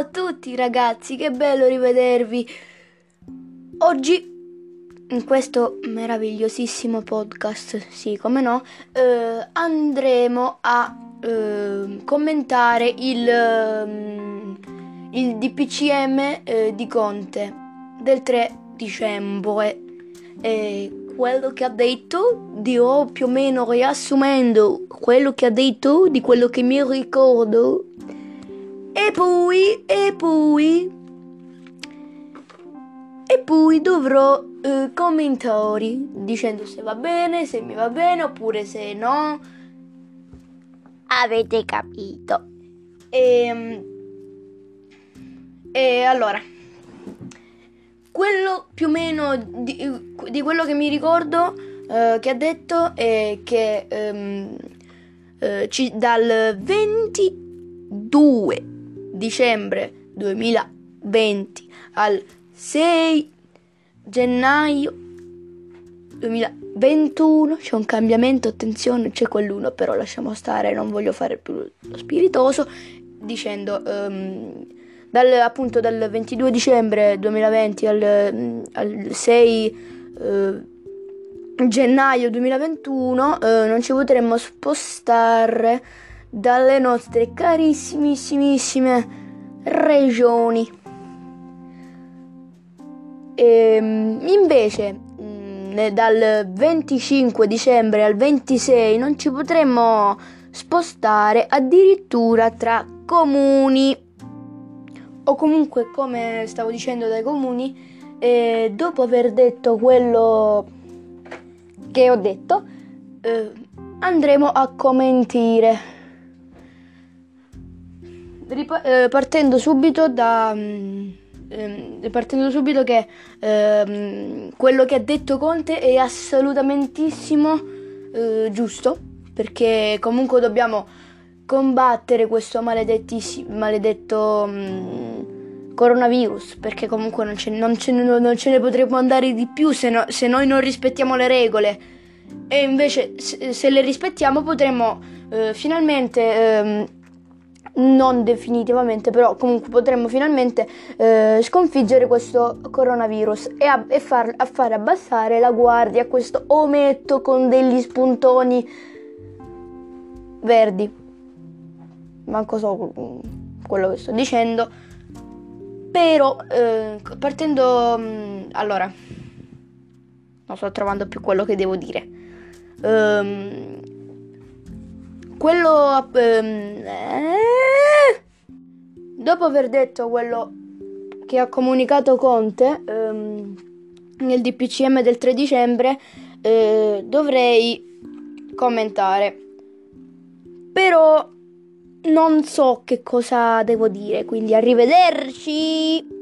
a tutti ragazzi, che bello rivedervi. Oggi in questo meravigliosissimo podcast, sì, come no, eh, andremo a eh, commentare il, eh, il DPCM eh, di Conte del 3 dicembre. quello che ha detto, dirò più o meno riassumendo quello che ha detto di quello che mi ricordo e poi, e poi, e poi dovrò eh, commentori dicendo se va bene, se mi va bene oppure se no. Avete capito. E, ehm, e allora, quello più o meno di, di quello che mi ricordo eh, che ha detto è che ehm, eh, ci, dal 22 dicembre 2020 al 6 gennaio 2021 c'è un cambiamento, attenzione, c'è quell'uno, però lasciamo stare, non voglio fare più lo spiritoso, dicendo um, dal, appunto dal 22 dicembre 2020 al, al 6 uh, gennaio 2021 uh, non ci potremmo spostare dalle nostre carissimissime regioni. E, ehm, invece mh, dal 25 dicembre al 26 non ci potremmo spostare addirittura tra comuni o comunque come stavo dicendo dai comuni eh, dopo aver detto quello che ho detto eh, andremo a commentare Ripa- eh, partendo subito da mm, ehm, partendo subito che ehm, quello che ha detto Conte è assolutamente eh, giusto perché comunque dobbiamo combattere questo maledetto mh, mm, coronavirus perché comunque non ce, non, ce, non ce, ne potremo andare di più se, no, se, noi non rispettiamo le regole. E invece se, se le rispettiamo potremo eh, finalmente ehm, non definitivamente, però comunque potremmo finalmente eh, sconfiggere questo coronavirus e, a, e far, a fare abbassare la guardia a questo ometto con degli spuntoni verdi. Manco so quello che sto dicendo. Però eh, partendo... Mh, mm, allora, non sto trovando più quello che devo dire. Um, quello... Um, eh, dopo aver detto quello che ha comunicato Conte um, nel DPCM del 3 dicembre, eh, dovrei commentare. Però non so che cosa devo dire, quindi arrivederci!